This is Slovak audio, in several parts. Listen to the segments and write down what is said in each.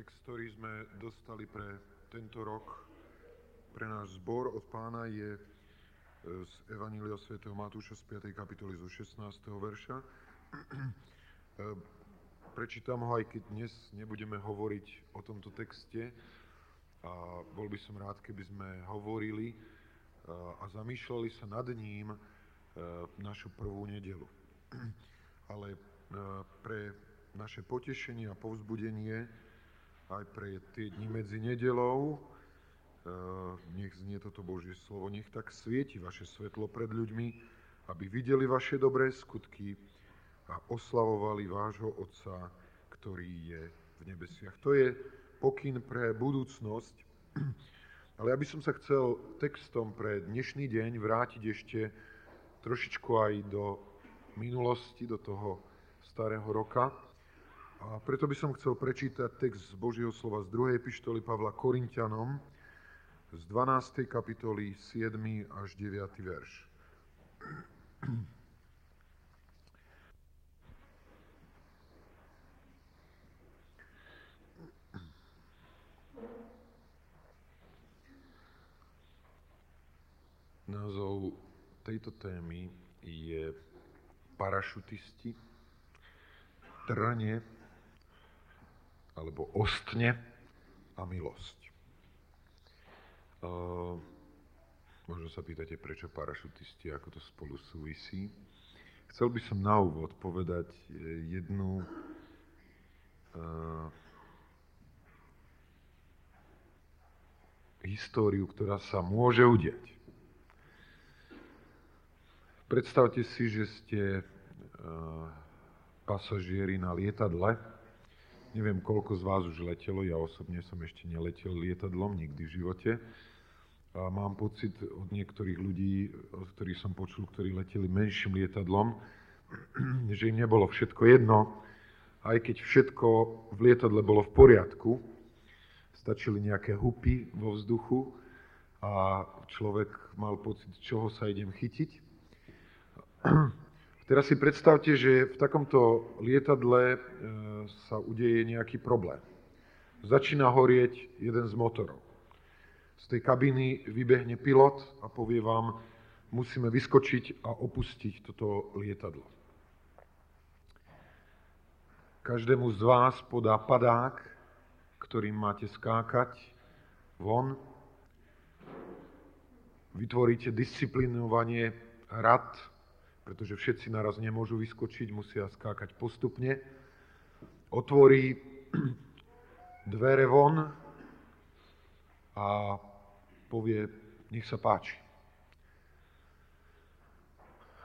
Text, ktorý sme dostali pre tento rok, pre náš zbor od pána je e, z Evanília sv. Matúša z 5. kapitoly zo 16. verša. E, prečítam ho, aj keď dnes nebudeme hovoriť o tomto texte. A bol by som rád, keby sme hovorili e, a zamýšľali sa nad ním našu prvú nedelu. Ale pre naše potešenie a povzbudenie aj pre tie dni medzi nedelou. E, nech znie toto Božie slovo, nech tak svieti vaše svetlo pred ľuďmi, aby videli vaše dobré skutky a oslavovali vášho Otca, ktorý je v nebesiach. To je pokyn pre budúcnosť. Ale ja by som sa chcel textom pre dnešný deň vrátiť ešte trošičku aj do minulosti, do toho starého roka. A preto by som chcel prečítať text z Božieho slova z 2. epištoly Pavla Korintianom z 12. kapitoly 7. až 9. verš. Názov tejto témy je parašutisti, tranie alebo ostne a milosť. Uh, možno sa pýtate, prečo parašutisti, ako to spolu súvisí. Chcel by som na úvod povedať e, jednu uh, históriu, ktorá sa môže udiať. Predstavte si, že ste uh, pasažieri na lietadle, Neviem, koľko z vás už letelo, ja osobne som ešte neletel lietadlom nikdy v živote. A mám pocit od niektorých ľudí, od ktorých som počul, ktorí leteli menším lietadlom, že im nebolo všetko jedno, aj keď všetko v lietadle bolo v poriadku, stačili nejaké hupy vo vzduchu a človek mal pocit, čoho sa idem chytiť. Teraz si predstavte, že v takomto lietadle e, sa udeje nejaký problém. Začína horieť jeden z motorov. Z tej kabiny vybehne pilot a povie vám, musíme vyskočiť a opustiť toto lietadlo. Každému z vás podá padák, ktorým máte skákať von. Vytvoríte disciplinovanie rad, pretože všetci naraz nemôžu vyskočiť, musia skákať postupne. Otvorí dvere von a povie, nech sa páči.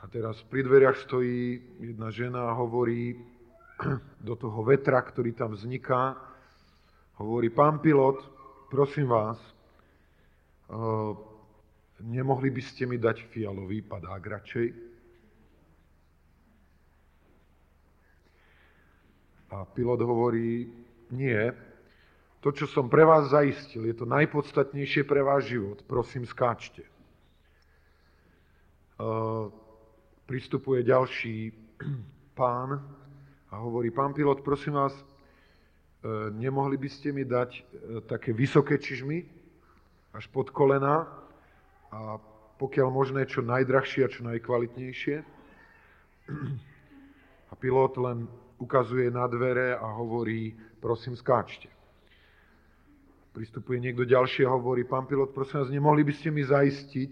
A teraz pri dveriach stojí jedna žena a hovorí do toho vetra, ktorý tam vzniká, hovorí, pán pilot, prosím vás, uh, nemohli by ste mi dať fialový padák radšej? A pilot hovorí, nie, to, čo som pre vás zaistil, je to najpodstatnejšie pre váš život. Prosím, skáčte. Uh, pristupuje ďalší pán a hovorí, pán pilot, prosím vás, uh, nemohli by ste mi dať uh, také vysoké čižmy až pod kolena a pokiaľ možné čo najdrahšie a čo najkvalitnejšie. A pilot len ukazuje na dvere a hovorí, prosím, skáčte. Pristupuje niekto ďalší a hovorí, pán pilot, prosím vás, nemohli by ste mi zaistiť,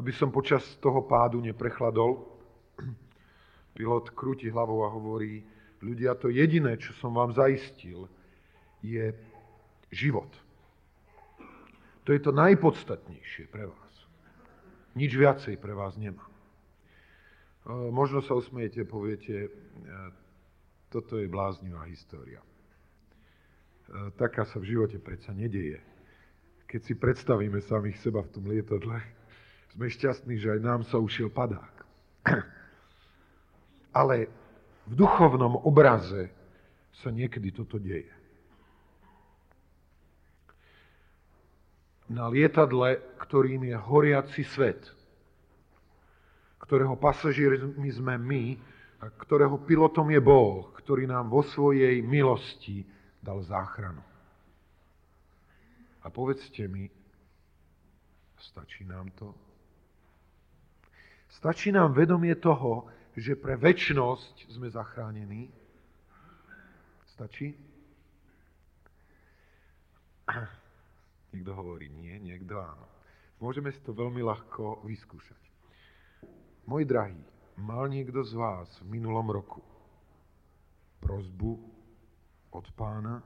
aby som počas toho pádu neprechladol? Pilot krúti hlavou a hovorí, ľudia, to jediné, čo som vám zaistil, je život. To je to najpodstatnejšie pre vás. Nič viacej pre vás nemá. Možno sa usmiete, poviete, toto je bláznivá história. E, taká sa v živote predsa nedieje. Keď si predstavíme samých seba v tom lietadle, sme šťastní, že aj nám sa ušiel padák. Ale v duchovnom obraze sa niekedy toto deje. Na lietadle, ktorým je horiaci svet, ktorého pasažiermi sme my, a ktorého pilotom je Boh, ktorý nám vo svojej milosti dal záchranu. A povedzte mi, stačí nám to? Stačí nám vedomie toho, že pre väčnosť sme zachránení? Stačí? Niekto hovorí nie, niekto áno. Môžeme si to veľmi ľahko vyskúšať. Môj drahý, mal niekto z vás v minulom roku prozbu od pána,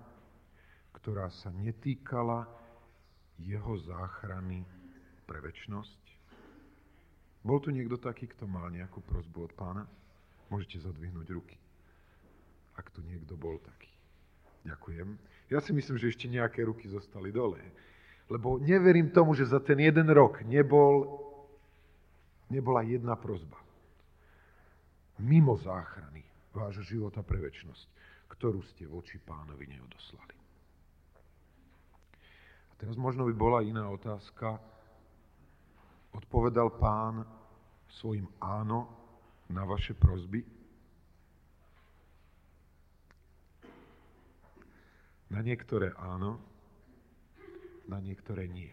ktorá sa netýkala jeho záchrany pre väčnosť? Bol tu niekto taký, kto mal nejakú prozbu od pána? Môžete zadvihnúť ruky, ak tu niekto bol taký. Ďakujem. Ja si myslím, že ešte nejaké ruky zostali dole. Lebo neverím tomu, že za ten jeden rok nebol, nebola jedna prozba. Mimo záchrany vášho života pre väčnosť, ktorú ste voči pánovi neodoslali. A teraz možno by bola iná otázka. Odpovedal pán svojim áno na vaše prozby? Na niektoré áno, na niektoré nie.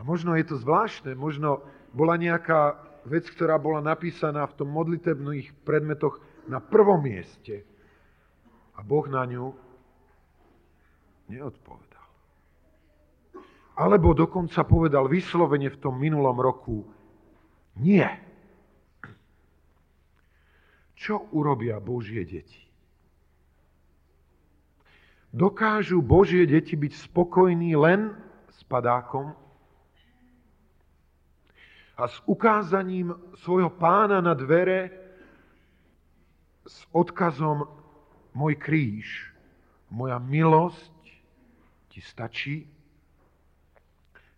A možno je to zvláštne, možno bola nejaká vec, ktorá bola napísaná v tom modlitebných predmetoch na prvom mieste a Boh na ňu neodpovedal. Alebo dokonca povedal vyslovene v tom minulom roku nie. Čo urobia Božie deti? Dokážu Božie deti byť spokojní len s padákom a s ukázaním svojho pána na dvere s odkazom môj kríž, moja milosť ti stačí.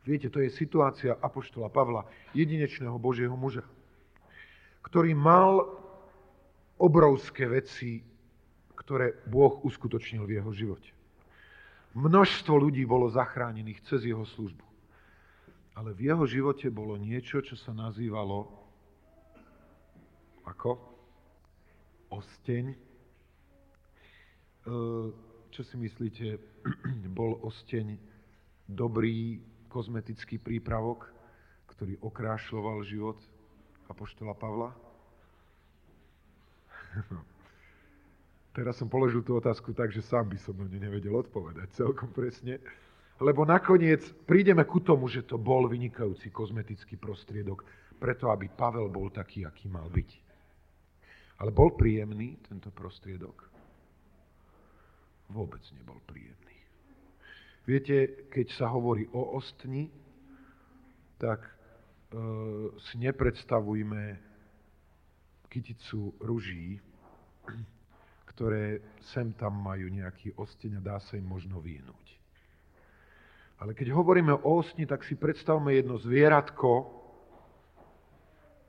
Viete, to je situácia Apoštola Pavla, jedinečného Božieho muža, ktorý mal obrovské veci ktoré Boh uskutočnil v jeho živote. Množstvo ľudí bolo zachránených cez jeho službu. Ale v jeho živote bolo niečo, čo sa nazývalo ako? Osteň. E, čo si myslíte, bol osteň dobrý kozmetický prípravok, ktorý okrášľoval život Apoštola Pavla? Teraz som položil tú otázku tak, že sám by som na ňu nevedel odpovedať celkom presne. Lebo nakoniec prídeme ku tomu, že to bol vynikajúci kozmetický prostriedok, preto aby Pavel bol taký, aký mal byť. Ale bol príjemný tento prostriedok? Vôbec nebol príjemný. Viete, keď sa hovorí o ostni, tak e, si nepredstavujme kyticu ruží, ktoré sem tam majú nejaký osteň a dá sa im možno vyhnúť. Ale keď hovoríme o osni, tak si predstavme jedno zvieratko,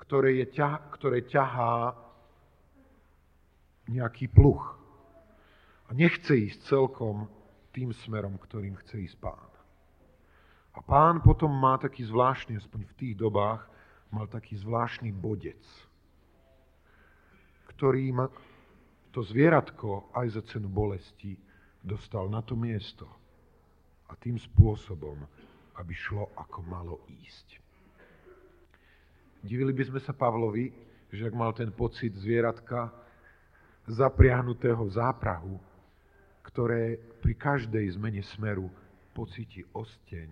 ktoré, je ťa, ktoré ťahá nejaký pluch. A nechce ísť celkom tým smerom, ktorým chce ísť pán. A pán potom má taký zvláštny, aspoň v tých dobách, mal taký zvláštny bodec, ktorý to zvieratko aj za cenu bolesti dostal na to miesto a tým spôsobom, aby šlo ako malo ísť. Divili by sme sa Pavlovi, že ak mal ten pocit zvieratka zapriahnutého v záprahu, ktoré pri každej zmene smeru pocíti osteň,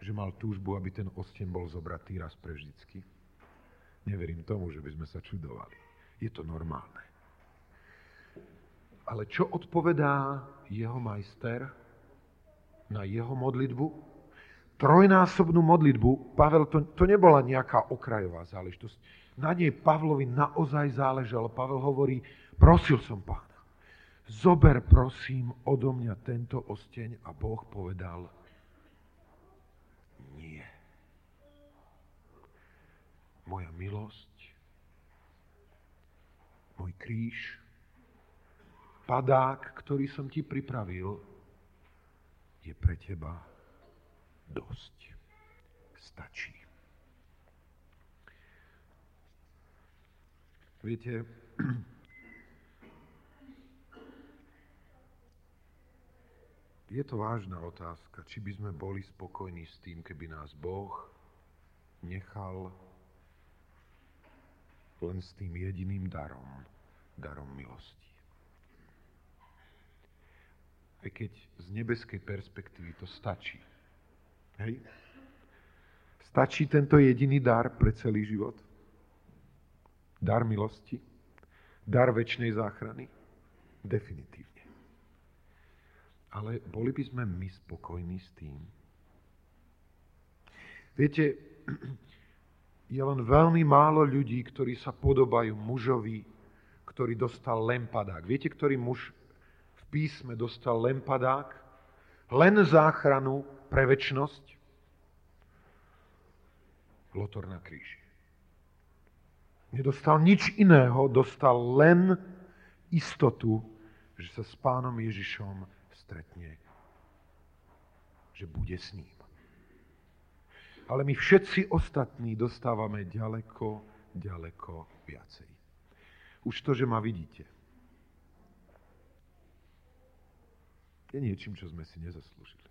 že mal túžbu, aby ten osteň bol zobratý raz pre vždycky. Neverím tomu, že by sme sa čudovali. Je to normálne. Ale čo odpovedá jeho majster na jeho modlitbu? Trojnásobnú modlitbu, Pavel, to, to nebola nejaká okrajová záležitosť. Na nej Pavlovi naozaj záležalo. Pavel hovorí, prosil som pána, zober prosím odo mňa tento osteň a Boh povedal, nie. Moja milosť, môj kríž, padák, ktorý som ti pripravil, je pre teba dosť. Stačí. Viete, je to vážna otázka, či by sme boli spokojní s tým, keby nás Boh nechal len s tým jediným darom, darom milosti. Aj keď z nebeskej perspektívy to stačí. Hej? Stačí tento jediný dar pre celý život? Dar milosti? Dar väčšnej záchrany? Definitívne. Ale boli by sme my spokojní s tým? Viete, je len veľmi málo ľudí, ktorí sa podobajú mužovi, ktorý dostal lempadák. Viete, ktorý muž písme dostal lempadák? Len záchranu pre väčnosť? Lotor na kríži. Nedostal nič iného, dostal len istotu, že sa s pánom Ježišom stretne, že bude s ním ale my všetci ostatní dostávame ďaleko, ďaleko viacej. Už to, že ma vidíte, je niečím, čo sme si nezaslúžili.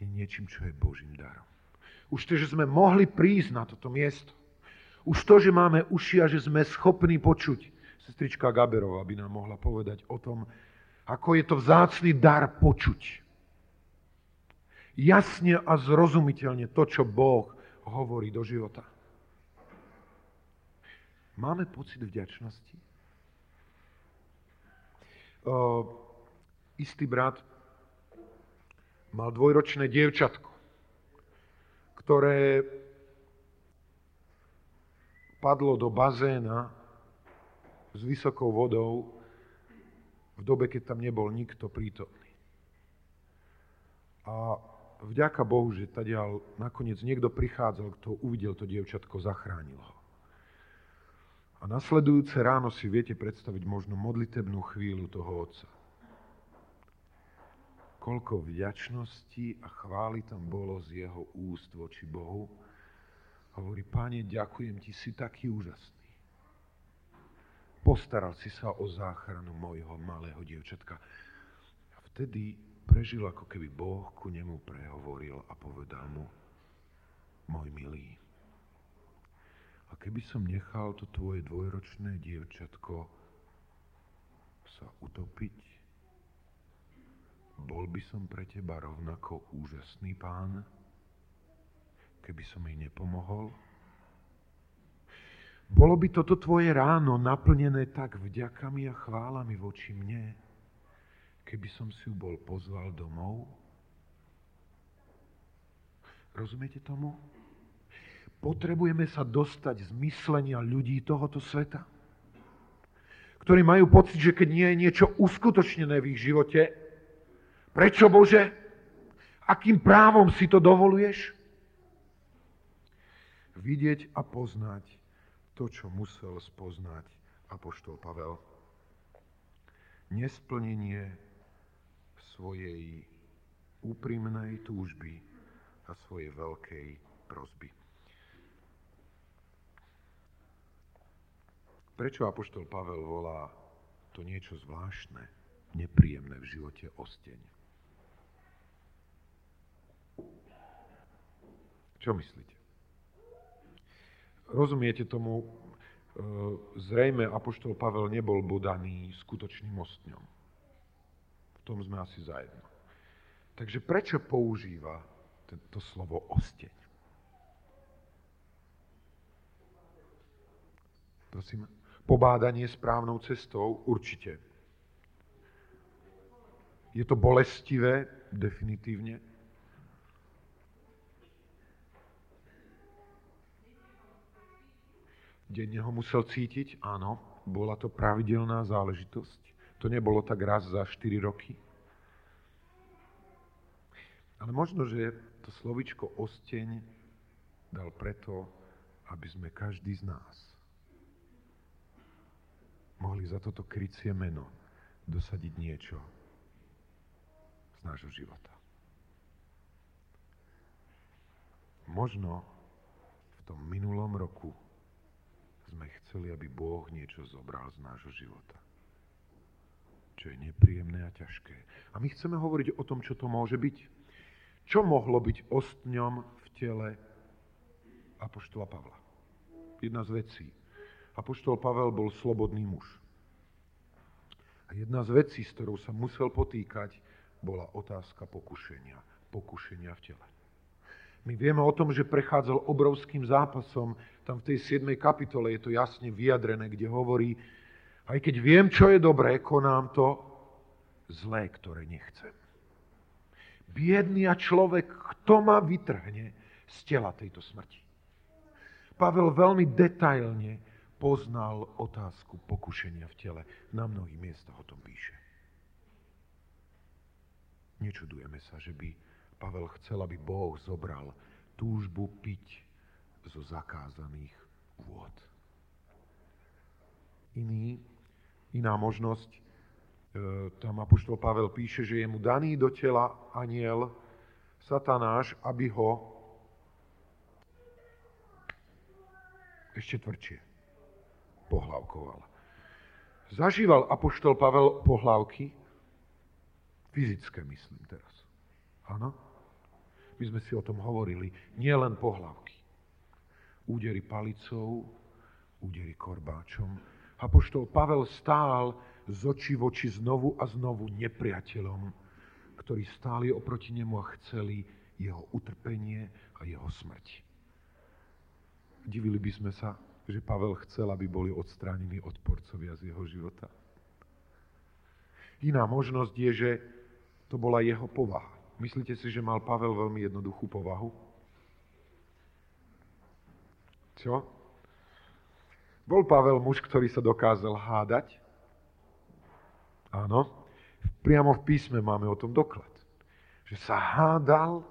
Je niečím, čo je Božím darom. Už to, že sme mohli prísť na toto miesto. Už to, že máme uši a že sme schopní počuť. Sestrička Gaberová by nám mohla povedať o tom, ako je to vzácný dar počuť jasne a zrozumiteľne to, čo Boh hovorí do života. Máme pocit vďačnosti? Uh, istý brat mal dvojročné dievčatko, ktoré padlo do bazéna s vysokou vodou v dobe, keď tam nebol nikto prítomný. A vďaka Bohu, že tadiaľ nakoniec niekto prichádzal, kto uvidel to dievčatko, zachránil ho. A nasledujúce ráno si viete predstaviť možno modlitebnú chvíľu toho otca. Koľko vďačnosti a chvály tam bolo z jeho úst voči Bohu. Hovorí, páne, ďakujem ti, si taký úžasný. Postaral si sa o záchranu mojho malého dievčatka. A vtedy prežil, ako keby Boh ku nemu prehovoril a povedal mu, môj milý, a keby som nechal to tvoje dvojročné dievčatko sa utopiť, bol by som pre teba rovnako úžasný pán, keby som jej nepomohol? Bolo by toto tvoje ráno naplnené tak vďakami a chválami voči mne, keby som si ju bol pozval domov? Rozumiete tomu? Potrebujeme sa dostať z myslenia ľudí tohoto sveta, ktorí majú pocit, že keď nie je niečo uskutočnené v ich živote, prečo Bože? Akým právom si to dovoluješ? Vidieť a poznať to, čo musel spoznať Apoštol Pavel. Nesplnenie svojej úprimnej túžby a svojej veľkej prosby. Prečo Apoštol Pavel volá to niečo zvláštne, nepríjemné v živote osteň? Čo myslíte? Rozumiete tomu, e, zrejme Apoštol Pavel nebol bodaný skutočným ostňom tom sme asi zajedno. Takže prečo používa to slovo osteň? Prosím, pobádanie správnou cestou? Určite. Je to bolestivé? Definitívne. Denne ho musel cítiť? Áno, bola to pravidelná záležitosť. To nebolo tak raz za 4 roky. Ale možno, že to slovičko osteň dal preto, aby sme každý z nás mohli za toto krycie meno dosadiť niečo z nášho života. Možno v tom minulom roku sme chceli, aby Boh niečo zobral z nášho života čo je nepríjemné a ťažké. A my chceme hovoriť o tom, čo to môže byť. Čo mohlo byť ostňom v tele Apoštola Pavla? Jedna z vecí. Apoštol Pavel bol slobodný muž. A jedna z vecí, s ktorou sa musel potýkať, bola otázka pokušenia. Pokušenia v tele. My vieme o tom, že prechádzal obrovským zápasom. Tam v tej 7. kapitole je to jasne vyjadrené, kde hovorí, aj keď viem, čo je dobré, konám to zlé, ktoré nechcem. Biedný a človek, kto ma vytrhne z tela tejto smrti. Pavel veľmi detailne poznal otázku pokušenia v tele. Na mnohých miestach o tom píše. Nečudujeme sa, že by Pavel chcel, aby Boh zobral túžbu piť zo zakázaných vôd. Iný iná možnosť. E, tam Apoštol Pavel píše, že je mu daný do tela aniel, satanáš, aby ho ešte tvrdšie pohlavkoval. Zažíval Apoštol Pavel pohlavky? Fyzické, myslím teraz. Áno? My sme si o tom hovorili. Nie len pohlavky. Údery palicou, údery korbáčom, Apoštol Pavel stál z očí v oči znovu a znovu nepriateľom, ktorí stáli oproti nemu a chceli jeho utrpenie a jeho smrť. Divili by sme sa, že Pavel chcel, aby boli odstránení odporcovia z jeho života. Iná možnosť je, že to bola jeho povaha. Myslíte si, že mal Pavel veľmi jednoduchú povahu? Čo? Bol Pavel muž, ktorý sa dokázal hádať? Áno. Priamo v písme máme o tom doklad. Že sa hádal,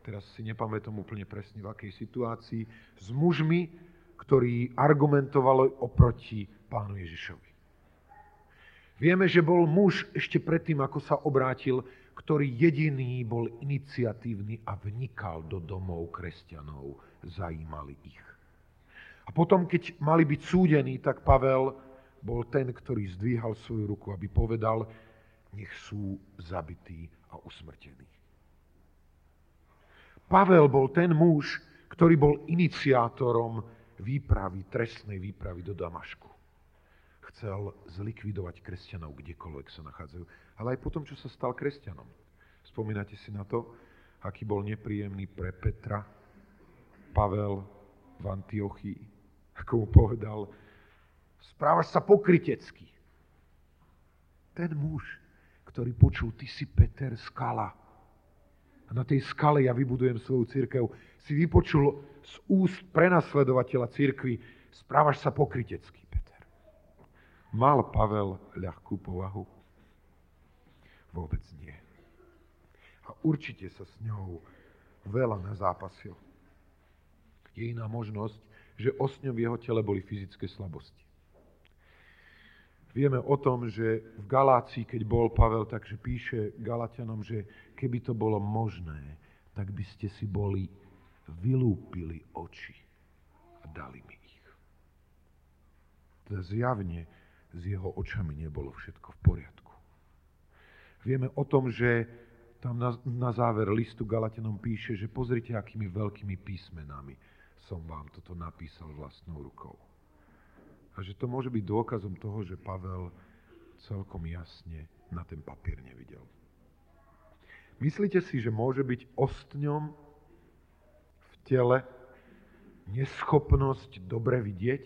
teraz si nepamätám úplne presne v akej situácii, s mužmi, ktorí argumentovali oproti pánu Ježišovi. Vieme, že bol muž ešte predtým, ako sa obrátil, ktorý jediný bol iniciatívny a vnikal do domov kresťanov, zajímali ich. A potom, keď mali byť súdení, tak Pavel bol ten, ktorý zdvíhal svoju ruku, aby povedal, nech sú zabití a usmrtení. Pavel bol ten muž, ktorý bol iniciátorom výpravy, trestnej výpravy do Damašku. Chcel zlikvidovať kresťanov kdekoľvek sa nachádzajú. Ale aj potom, čo sa stal kresťanom. Spomínate si na to, aký bol nepríjemný pre Petra Pavel v Antiochii ako mu povedal, správaš sa pokrytecky. Ten muž, ktorý počul, ty si Peter skala. A na tej skale ja vybudujem svoju církev, si vypočul z úst prenasledovateľa církvy, správaš sa pokrytecky, Peter. Mal Pavel ľahkú povahu? Vôbec nie. A určite sa s ňou veľa nezápasil. Je iná možnosť, že osňom v jeho tele boli fyzické slabosti. Vieme o tom, že v Galácii, keď bol Pavel, takže píše Galatianom, že keby to bolo možné, tak by ste si boli vylúpili oči a dali mi ich. Teda zjavne s jeho očami nebolo všetko v poriadku. Vieme o tom, že tam na, na záver listu Galatianom píše, že pozrite, akými veľkými písmenami som vám toto napísal vlastnou rukou. A že to môže byť dôkazom toho, že Pavel celkom jasne na ten papier nevidel. Myslíte si, že môže byť ostňom v tele neschopnosť dobre vidieť?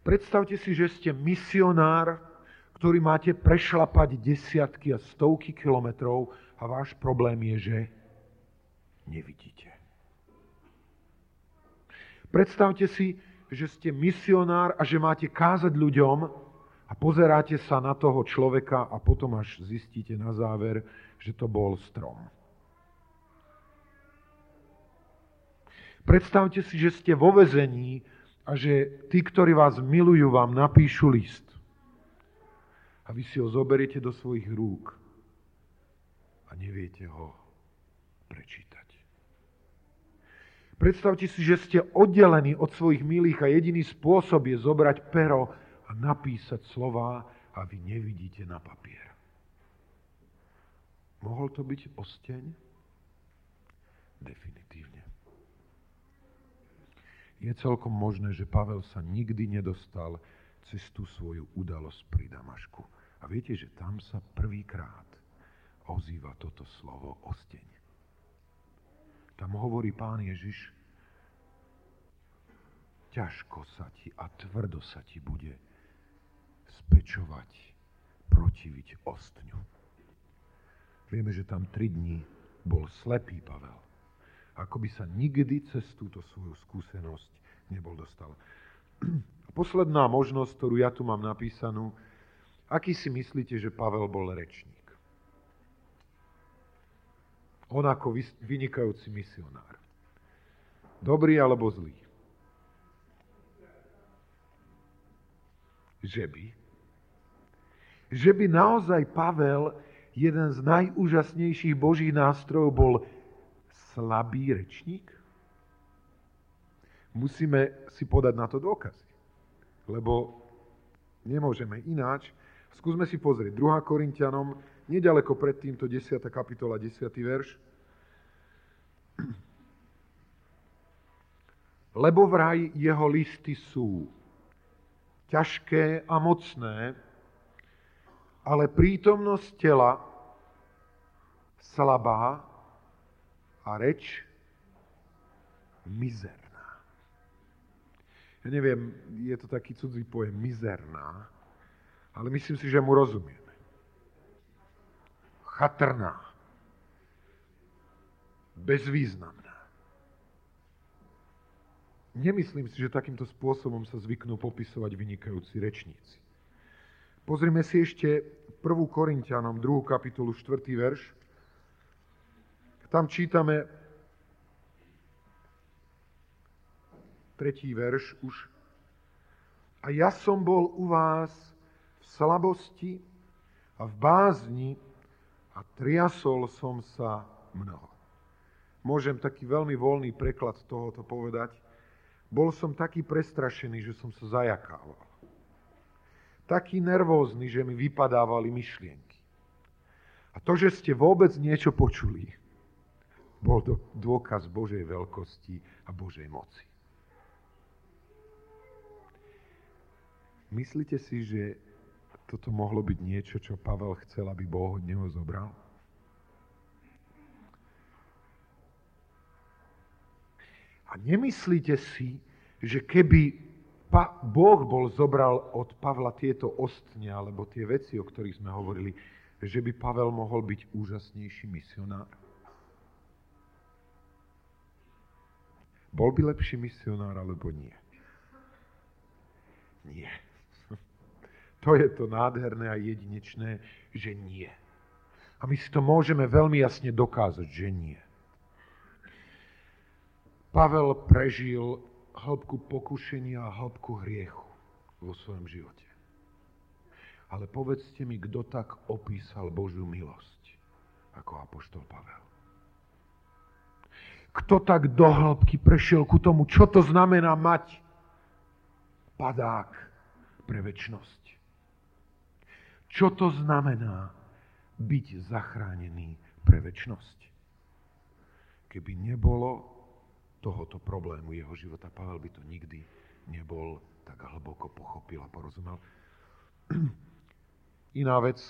Predstavte si, že ste misionár, ktorý máte prešlapať desiatky a stovky kilometrov a váš problém je, že nevidíte. Predstavte si, že ste misionár a že máte kázať ľuďom a pozeráte sa na toho človeka a potom až zistíte na záver, že to bol strom. Predstavte si, že ste vo vezení a že tí, ktorí vás milujú, vám napíšu list. A vy si ho zoberiete do svojich rúk a neviete ho prečítať. Predstavte si, že ste oddelení od svojich milých a jediný spôsob je zobrať pero a napísať slova, a vy nevidíte na papier. Mohol to byť osteň? Definitívne. Je celkom možné, že Pavel sa nikdy nedostal cez tú svoju udalosť pri Damašku. A viete, že tam sa prvýkrát ozýva toto slovo osteň. Tam hovorí pán Ježiš, ťažko sa ti a tvrdo sa ti bude spečovať, protiviť ostňu. Vieme, že tam tri dní bol slepý Pavel. Ako by sa nikdy cez túto svoju skúsenosť nebol dostal. Posledná možnosť, ktorú ja tu mám napísanú, aký si myslíte, že Pavel bol rečník? On ako vynikajúci misionár. Dobrý alebo zlý? Že by. Že by naozaj Pavel, jeden z najúžasnejších božích nástrojov, bol slabý rečník? Musíme si podať na to dôkazy. Lebo nemôžeme ináč. Skúsme si pozrieť. 2. Korintianom, nedaleko pred týmto 10. kapitola, 10. verš. Lebo vraj jeho listy sú ťažké a mocné, ale prítomnosť tela slabá a reč mizerná. Ja neviem, je to taký cudzí pojem, mizerná, ale myslím si, že mu rozumieme. Chatrná. Bezvýznamná. Nemyslím si, že takýmto spôsobom sa zvyknú popisovať vynikajúci rečníci. Pozrime si ešte 1. Korintianom, 2. kapitolu, 4. verš. Tam čítame 3. verš už. A ja som bol u vás v slabosti a v bázni a triasol som sa mnoho. Môžem taký veľmi voľný preklad tohoto povedať. Bol som taký prestrašený, že som sa zajakával. Taký nervózny, že mi vypadávali myšlienky. A to, že ste vôbec niečo počuli, bol to dôkaz Božej veľkosti a Božej moci. Myslíte si, že toto mohlo byť niečo, čo Pavel chcel, aby Boh od neho zobral? A nemyslíte si, že keby pa- Boh bol zobral od Pavla tieto ostne, alebo tie veci, o ktorých sme hovorili, že by Pavel mohol byť úžasnejší misionár? Bol by lepší misionár, alebo nie? Nie. To je to nádherné a jedinečné, že nie. A my si to môžeme veľmi jasne dokázať, že nie. Pavel prežil hĺbku pokušenia a hĺbku hriechu vo svojom živote. Ale povedzte mi, kto tak opísal Božiu milosť ako apoštol Pavel. Kto tak do hĺbky prešiel ku tomu, čo to znamená mať padák pre väčnosť. Čo to znamená byť zachránený pre väčnosť. Keby nebolo tohoto problému jeho života. Pavel by to nikdy nebol tak hlboko pochopil a porozumel. Iná vec,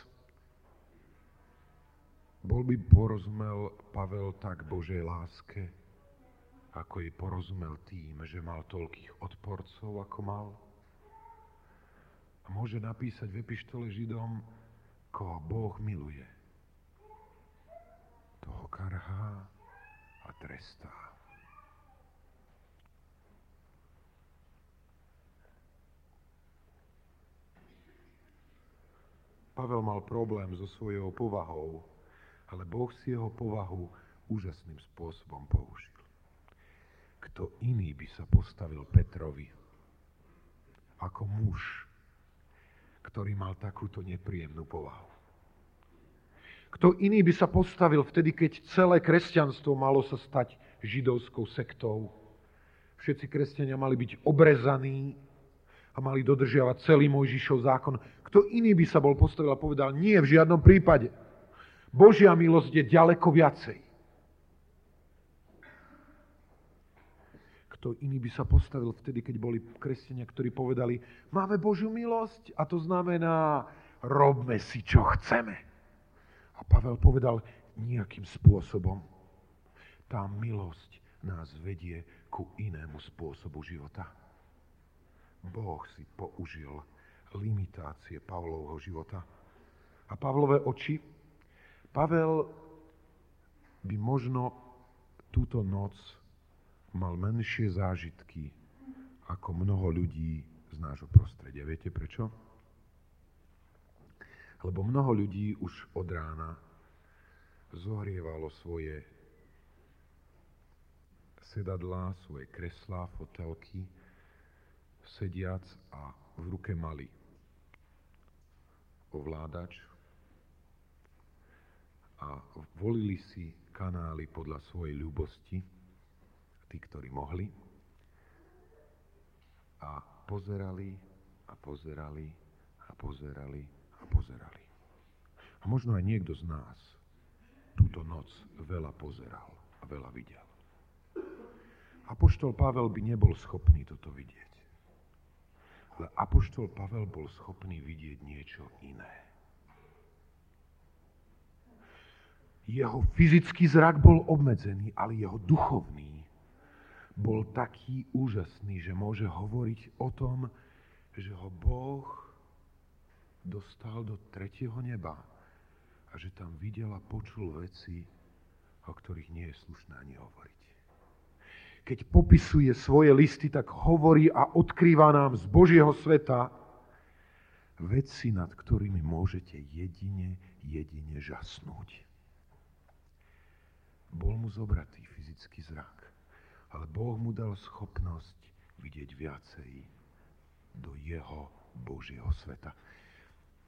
bol by porozumel Pavel tak Božej láske, ako jej porozumel tým, že mal toľkých odporcov, ako mal? Môže napísať v epištole Židom, koho Boh miluje. Toho karhá a trestá. Pavel mal problém so svojou povahou, ale Boh si jeho povahu úžasným spôsobom použil. Kto iný by sa postavil Petrovi ako muž, ktorý mal takúto nepríjemnú povahu? Kto iný by sa postavil vtedy, keď celé kresťanstvo malo sa stať židovskou sektou? Všetci kresťania mali byť obrezaní, a mali dodržiavať celý Mojžišov zákon. Kto iný by sa bol postavil a povedal, nie, v žiadnom prípade. Božia milosť je ďaleko viacej. Kto iný by sa postavil vtedy, keď boli kresťania, ktorí povedali, máme Božiu milosť a to znamená, robme si, čo chceme. A Pavel povedal, nejakým spôsobom tá milosť nás vedie ku inému spôsobu života. Boh si použil limitácie Pavlovho života. A Pavlové oči, Pavel by možno túto noc mal menšie zážitky ako mnoho ľudí z nášho prostredia. Viete prečo? Lebo mnoho ľudí už od rána zohrievalo svoje sedadlá, svoje kreslá, fotelky, sediac a v ruke mali ovládač a volili si kanály podľa svojej ľubosti, tí, ktorí mohli, a pozerali a pozerali a pozerali a pozerali. A možno aj niekto z nás túto noc veľa pozeral a veľa videl. Apoštol Pavel by nebol schopný toto vidieť. Ale Apoštol Pavel bol schopný vidieť niečo iné. Jeho fyzický zrak bol obmedzený, ale jeho duchovný bol taký úžasný, že môže hovoriť o tom, že ho Boh dostal do tretieho neba a že tam videl a počul veci, o ktorých nie je slušné ani hovoriť keď popisuje svoje listy, tak hovorí a odkrýva nám z Božieho sveta veci, nad ktorými môžete jedine, jedine žasnúť. Bol mu zobratý fyzický zrak, ale Boh mu dal schopnosť vidieť viacej do jeho Božieho sveta.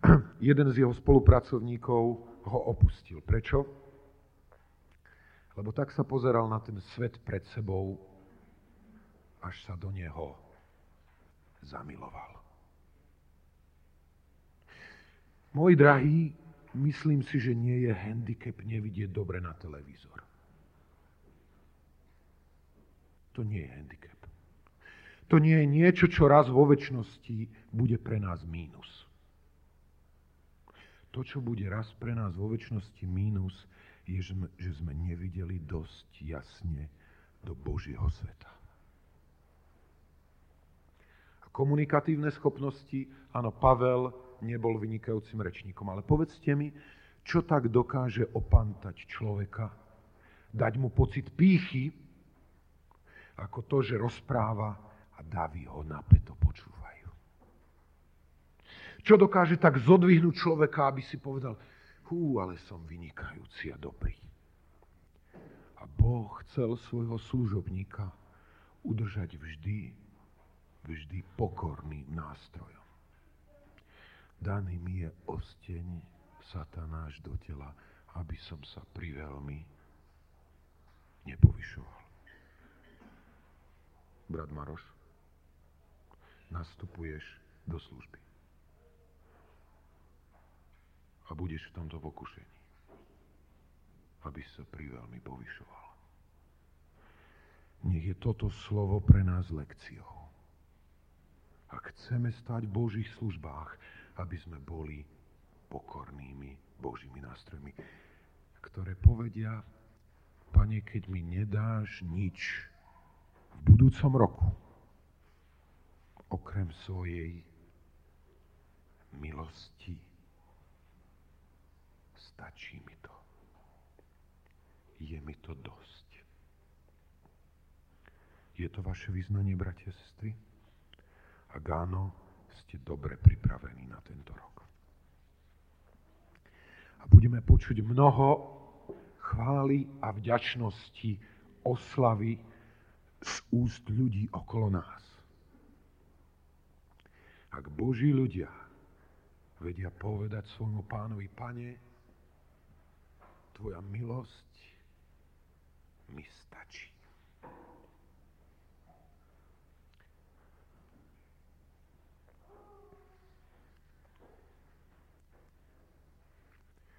Jeden z jeho spolupracovníkov ho opustil. Prečo? Lebo tak sa pozeral na ten svet pred sebou, až sa do neho zamiloval. Môj drahý, myslím si, že nie je handicap nevidieť dobre na televízor. To nie je handicap. To nie je niečo, čo raz vo väčšnosti bude pre nás mínus. To, čo bude raz pre nás vo väčšnosti mínus, je, že sme nevideli dosť jasne do Božieho sveta komunikatívne schopnosti. Áno, Pavel nebol vynikajúcim rečníkom, ale povedzte mi, čo tak dokáže opantať človeka, dať mu pocit pýchy, ako to, že rozpráva a davy ho napeto počúvajú. Čo dokáže tak zodvihnúť človeka, aby si povedal, hú, ale som vynikajúci a dobrý. A Boh chcel svojho služobníka udržať vždy vždy pokorným nástrojom. Daný mi je osteň satanáš do tela, aby som sa priveľmi nepovyšoval. Brat Maroš, nastupuješ do služby. A budeš v tomto pokušení, aby sa priveľmi povyšoval. Nech je toto slovo pre nás lekciou a chceme stať v Božích službách, aby sme boli pokornými Božími nástrojmi, ktoré povedia, Pane, keď mi nedáš nič v budúcom roku, okrem svojej milosti, stačí mi to. Je mi to dosť. Je to vaše vyznanie, bratia a sestry? Ak áno, ste dobre pripravení na tento rok. A budeme počuť mnoho chvály a vďačnosti, oslavy z úst ľudí okolo nás. Ak Boží ľudia vedia povedať svojmu pánovi, pane, tvoja milosť mi stačí.